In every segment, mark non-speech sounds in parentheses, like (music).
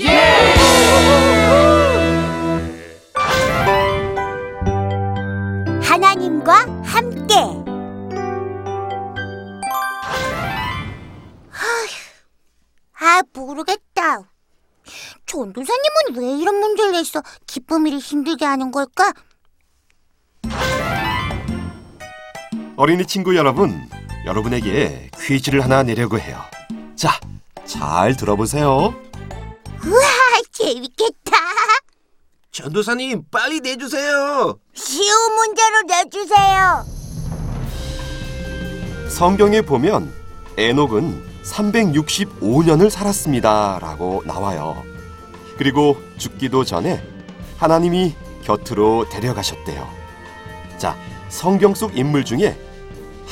예! 하나님과 함께. 아, 모르겠다. 전도사님은 왜 이런 문제를 내서 기쁨이를 힘들게 하는 걸까? 어린이 친구 여러분, 여러분에게 퀴즈를 하나 내려고 해요. 자, 잘 들어보세요. 아, 재밌겠다. 전도사님 빨리 내주세요. 쉬운 문제로 내주세요. 성경에 보면 에녹은 365년을 살았습니다 라고 나와요. 그리고 죽기도 전에 하나님이 곁으로 데려가셨대요. 자, 성경 속 인물 중에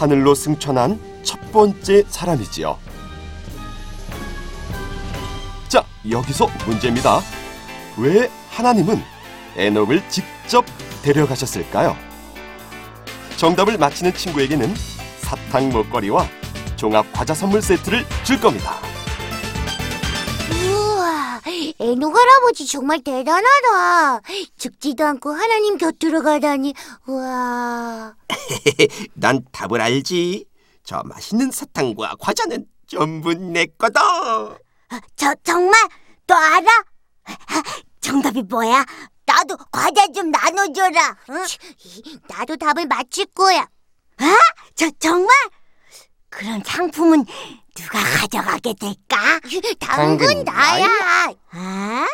하늘로 승천한 첫 번째 사람이지요. 자, 여기서 문제입니다. 왜 하나님은 에녹을 직접 데려가셨을까요? 정답을 맞히는 친구에게는 사탕 먹거리와 종합 과자 선물 세트를 줄 겁니다. 에녹 할아버지 정말 대단하다. 죽지도 않고 하나님 곁으로 가다니, 우와. (laughs) 난 답을 알지. 저 맛있는 사탕과 과자는 전부 내 거다. 저, 정말? 너 알아? 정답이 뭐야? 나도 과자 좀 나눠줘라. 응? 나도 답을 맞힐 거야. 아? 저, 정말? 그럼 상품은 누가 가져가게 될까? 당근 당근 나야. 아?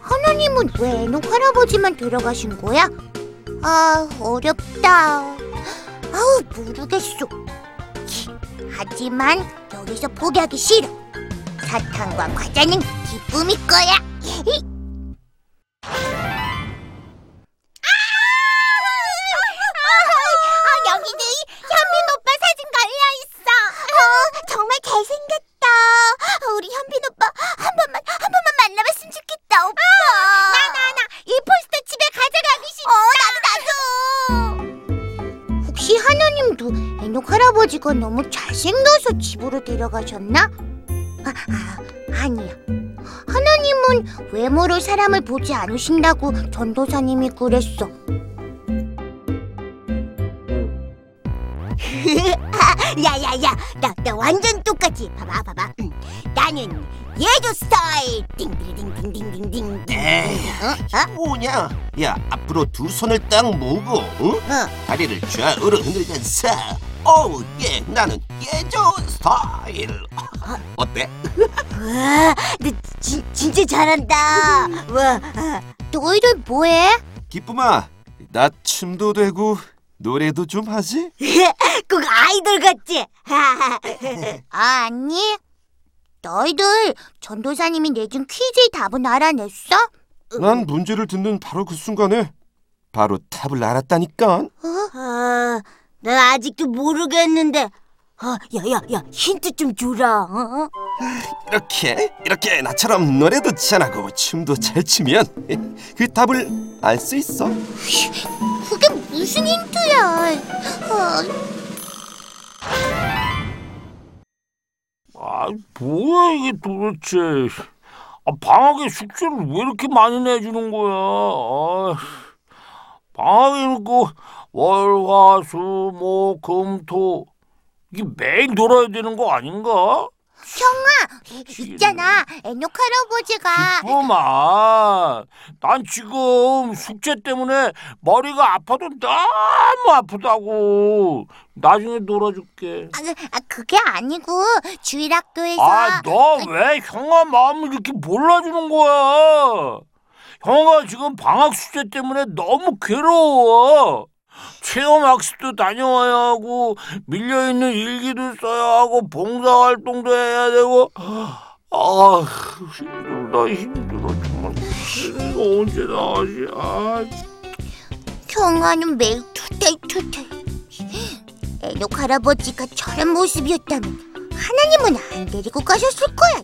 하나님은 왜 에녹 할아버지만 데려가신 거야? 아, 어렵다. 아우, 모르겠어. 하지만 여기서 포기하기 싫어. 사탕과 과자는 기쁨일 거야. 할아버지가 너무 잘생겨서 집으로 데려가셨나? 아, 아, 아니야. 하나님은 외모로 사람을 보지 않으신다고 전도사님이 그랬어. 야야야, 나, 나 완전 똑같이. 봐봐, 봐봐. 음, 나는 예조 스타일. 띵띵띵띵띵띵띵. 에이, 어? 어? 뭐냐? 야, 앞으로 두 손을 딱 모으고 응? 어. 다리를 좌우로 흔들면서 어우, 예, 나는 예조 스타일. (laughs) 어때? 와, 너 진, 진짜 잘한다. 와, 너희들 뭐해? 기쁨아, 나 춤도 되고 노래도 좀 하지? (laughs) 꼭 아이돌 같지? (laughs) 아, 아니. 너희들 전도사님이 내준 퀴즈의 답은 알아냈어? 난 문제를 듣는 바로 그 순간에 바로 답을 알았다니까. 아, 나 아직도 모르겠는데. 아, 야, 야, 야, 힌트 좀 주라. 어? 이렇게 이렇게 나처럼 노래도 잘하고 춤도 잘 추면 그 답을 알 수 있어. 그게 무슨 힌트야? 어, 아, 뭐야 이게 도대체? 아, 방학에 숙제를 왜 이렇게 많이 내주는 거야? 아, 방학에 놓고 월, 화, 수, 목, 금, 토 이게 매일 놀아야 되는 거 아닌가? 있잖아. 에녹 할아버지가 기쁨아, 난 지금 숙제 때문에 머리가 아파도 너무 아프다고. 나중에 놀아줄게. 아, 아, 그게 아니고 주일학교에서 아, 너 왜 형아 마음을 이렇게 몰라주는 거야? 형아 지금 방학 숙제 때문에 너무 괴로워. 체험 학습도 다녀와야 하고 밀려 있는 일기도 써야 하고 봉사 활동도 해야 되고 아 힘들다 힘들어 정말 이거 언제 나가지 아 경아는 매일 투덜투덜. 에녹 할아버지가 저런 모습이었다면 하나님은 안 데리고 가셨을 거야.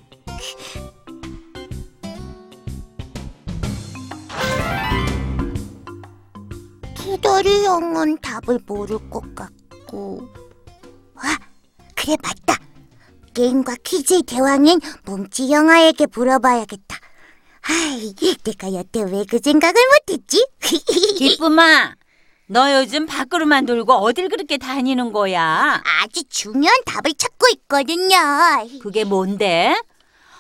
별이 형은 답을 모를 것 같고. 아, 그래 맞다. 게임과 퀴즈의 대왕인 뭉치 형아에게 물어봐야겠다. 아이, 내가 여태 왜 그 생각을 못했지? (laughs) 기쁨아, 너 요즘 밖으로만 돌고 어딜 그렇게 다니는 거야? 아주 중요한 답을 찾고 있거든요. 그게 뭔데?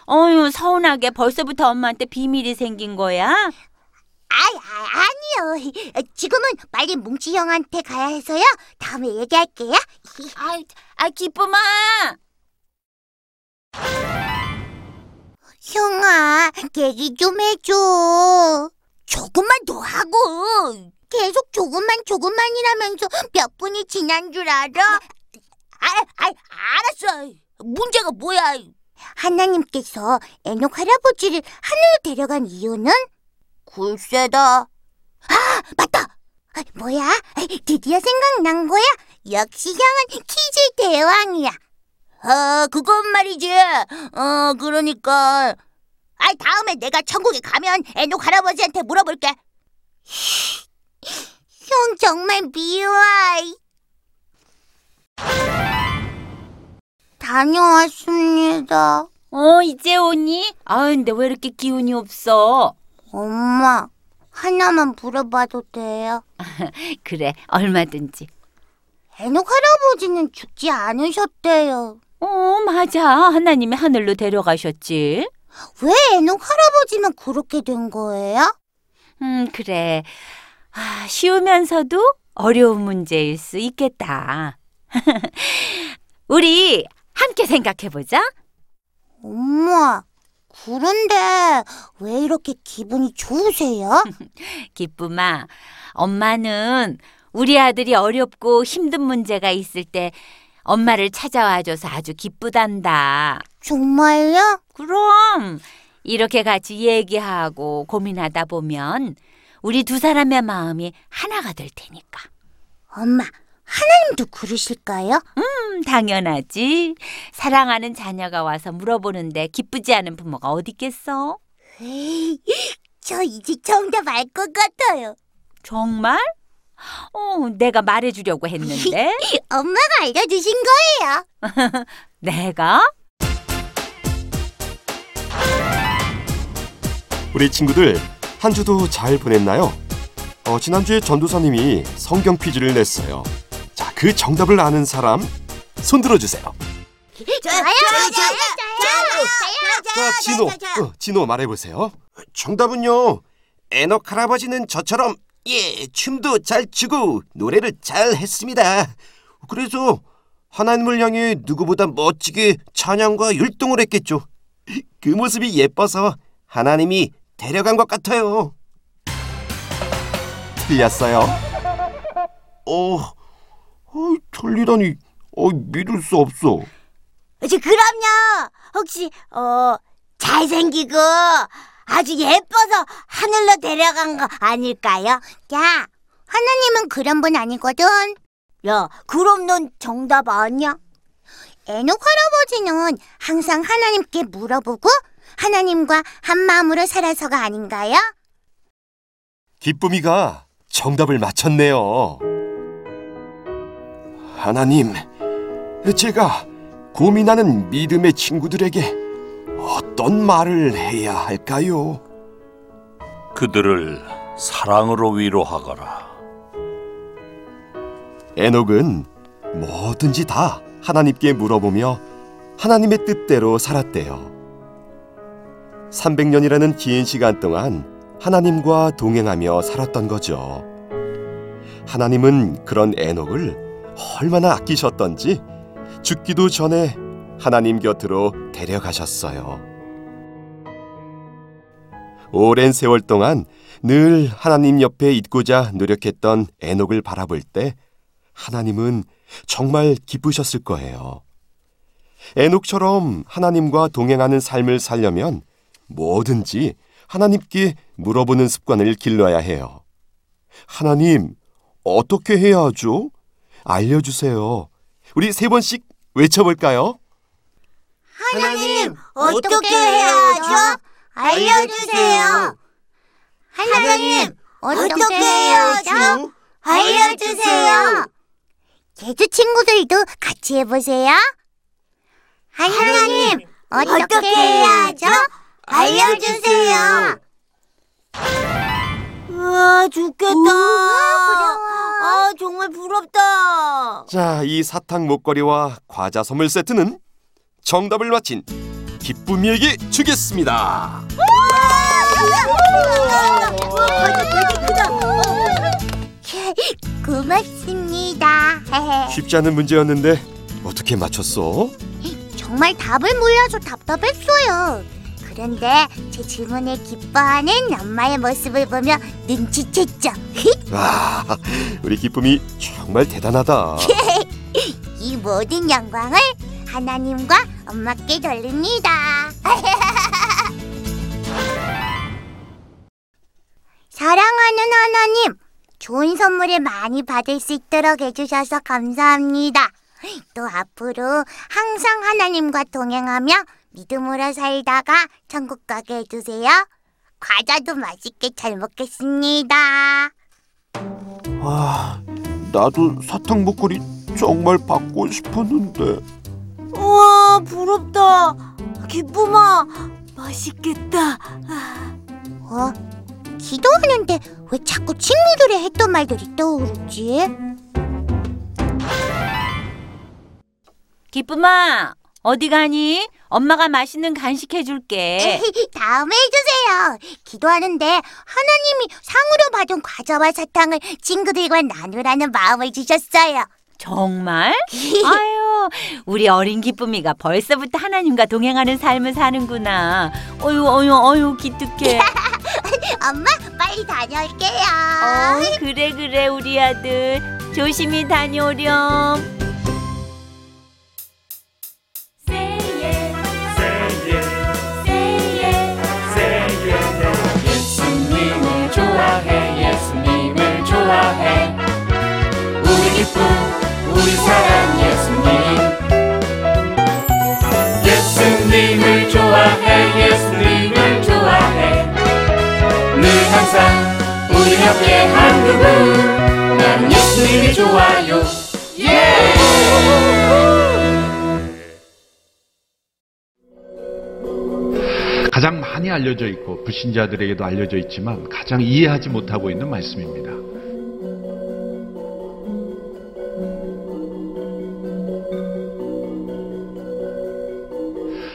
어휴, 서운하게 벌써부터 엄마한테 비밀이 생긴 거야? 아, 아, 아니요. 지금은 빨리 뭉치 형한테 가야 해서요. 다음에 얘기할게요. (laughs) 아, 아 기쁨아! 형아, 얘기 좀 해줘. 조금만 더 하고. 계속 조금만 조금만이라면서 몇 분이 지난 줄 알아? 아, 아, 알았어. 문제가 뭐야? 하나님께서 에녹 할아버지를 하늘로 데려간 이유는? 글쎄다. 아, 맞다. 아, 뭐야? 드디어 생각난 거야? 역시 형은 퀴즈 대왕이야. 어, 그건 말이지. 어, 그러니까. 아, 다음에 내가 천국에 가면 에녹 할아버지한테 물어볼게. (laughs) 형 정말 미워. 다녀왔습니다. 어, 이제 오니? 아, 근데 왜 이렇게 기운이 없어? 엄마, 하나만 물어봐도 돼요? (laughs) 그래, 얼마든지. 에녹 할아버지는 죽지 않으셨대요. 어, 맞아. 하나님이 하늘로 데려가셨지. 왜 에녹 할아버지만 그렇게 된 거예요? 음, 그래. 아, 쉬우면서도 어려운 문제일 수 있겠다. (laughs) 우리 함께 생각해 보자. 엄마, 그런데 왜 이렇게 기분이 좋으세요? (laughs) 기쁨아, 엄마는 우리 아들이 어렵고 힘든 문제가 있을 때 엄마를 찾아와줘서 아주 기쁘단다. 정말요? 그럼 이렇게 같이 얘기하고 고민하다 보면 우리 두 사람의 마음이 하나가 될 테니까. 엄마, 하나님도 그러실까요? 음, 당연하지. 사랑하는 자녀가 와서 물어보는데 기쁘지 않은 부모가 어디 있겠어? 에이, 저 이제 정답 알 것 같아요. 정말? 어, 내가 말해주려고 했는데. (laughs) 엄마가 알려주신 거예요. (laughs) 내가? 우리 친구들 한 주도 잘 보냈나요? 어, 지난주에 전도사님이 성경 퀴즈를 냈어요. 자, 그 정답을 아는 사람 손 들어주세요. 저요, 저요, 저요, 저요, 자, 진호, 어, 진호 말해보세요. 정답은요. 에녹 할아버지는 저처럼 예 춤도 잘 추고 노래를 잘 했습니다. 그래서 하나님을 향해 누구보다 멋지게 찬양과 율동을 했겠죠. 그 모습이 예뻐서 하나님이 데려간 것 같아요. 틀렸어요. 어, 어 틀리다니, 어 믿을 수 없어. 저 그럼요. 혹시 어 잘생기고 아주 예뻐서 하늘로 데려간 거 아닐까요? 야, 하나님은 그런 분 아니거든. 야, 그럼 넌 정답 아니야? 에녹 할아버지는 항상 하나님께 물어보고 하나님과 한 마음으로 살아서가 아닌가요? 기쁨이가 정답을 맞췄네요. 하나님, 제가 고민하는 믿음의 친구들에게 어떤 말을 해야 할까요? 그들을 사랑으로 위로하거라. 에녹은 뭐든지 다 하나님께 물어보며 하나님의 뜻대로 살았대요. 300년이라는 긴 시간 동안 하나님과 동행하며 살았던 거죠. 하나님은 그런 에녹을 얼마나 아끼셨던지 죽기도 전에 하나님 곁으로 데려가셨어요. 오랜 세월 동안 늘 하나님 옆에 있고자 노력했던 에녹을 바라볼 때 하나님은 정말 기쁘셨을 거예요. 에녹처럼 하나님과 동행하는 삶을 살려면 뭐든지 하나님께 물어보는 습관을 길러야 해요. 하나님, 어떻게 해야 하죠? 알려주세요. 우리 세 번씩 외쳐볼까요? 하나님, 어떻게 해야 하죠? 알려주세요. 하나님, 어떻게 해야 하죠? 알려주세요. 제주 친구들도 같이 해보세요. 하나님, 어떻게 해야 하죠? 알려주세요. 우와, 좋겠다. 아, 정말 부럽다. 자, 이 사탕 목걸이와 과자 선물 세트는 정답을 맞힌 기쁨이에게 주겠습니다. 고맙습니다. 쉽지 않은 문제였는데 어떻게 맞췄어? 정말 답을 몰라서 답답했어요. 그런데 제 질문에 기뻐하는 엄마의 모습을 보며 눈치챘죠. (laughs) 와, 우리 기쁨이 정말 대단하다. (laughs) 이 모든 영광을 하나님과 엄마께 돌립니다. (laughs) 사랑하는 하나님, 좋은 선물을 많이 받을 수 있도록 해주셔서 감사합니다. 또 앞으로 항상 하나님과 동행하며 믿음으로 살다가 천국 가게 해주세요. 과자도 맛있게 잘 먹겠습니다. 아, 나도 사탕 목걸이 정말 받고 싶었는데. 우와 부럽다 기쁨아 맛있겠다 어? 기도하는데 왜 자꾸 친구들이 했던 말들이 떠오르지? 기쁨아, 어디 가니? 엄마가 맛있는 간식 해줄게. (laughs) 다음에 해주세요 기도하는데 하나님이 상으로 받은 과자와 사탕을 친구들과 나누라는 마음을 주셨어요 정말? (laughs) 아유, 우리 어린 기쁨이가 벌써부터 하나님과 동행하는 삶을 사는구나. 어유, 어유, 어유, 기특해. (laughs) 엄마 빨리 다녀올게요 어, 그래, 그래, 우리 아들. 조심히 다녀오렴. 좋아해 예수님을 좋아해 늘 항상 우리 옆에 한 그분 나는 예수님이 좋아요 예! 가장 많이 알려져 있고 불신자들에게도 알려져 있지만 가장 이해하지 못하고 있는 말씀입니다.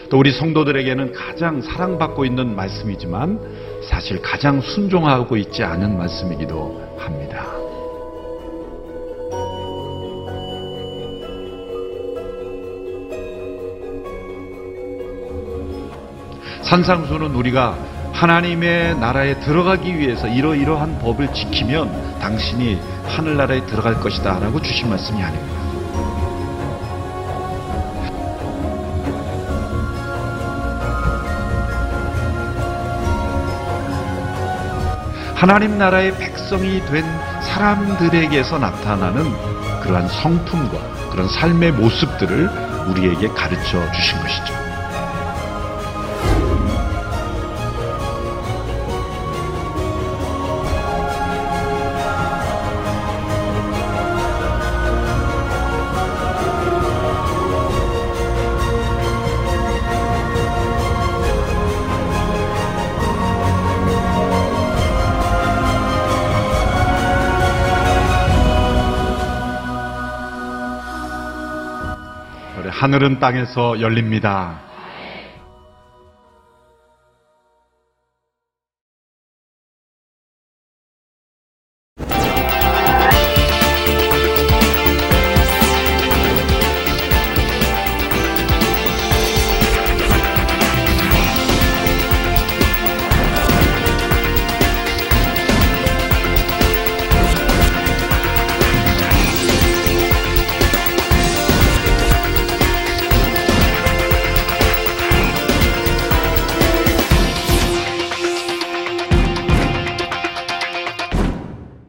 또 우리 성도들에게는 가장 사랑받고 있는 말씀이지만 사실 가장 순종하고 있지 않은 말씀이기도 합니다. 산상수는 우리가 하나님의 나라에 들어가기 위해서 이러이러한 법을 지키면 당신이 하늘나라에 들어갈 것이다 라고 주신 말씀이 아닙니다. 하나님 나라의 백성이 된 사람들에게서 나타나는 그러한 성품과 그런 삶의 모습들을 우리에게 가르쳐 주신 것이죠. 하늘은 땅에서 열립니다.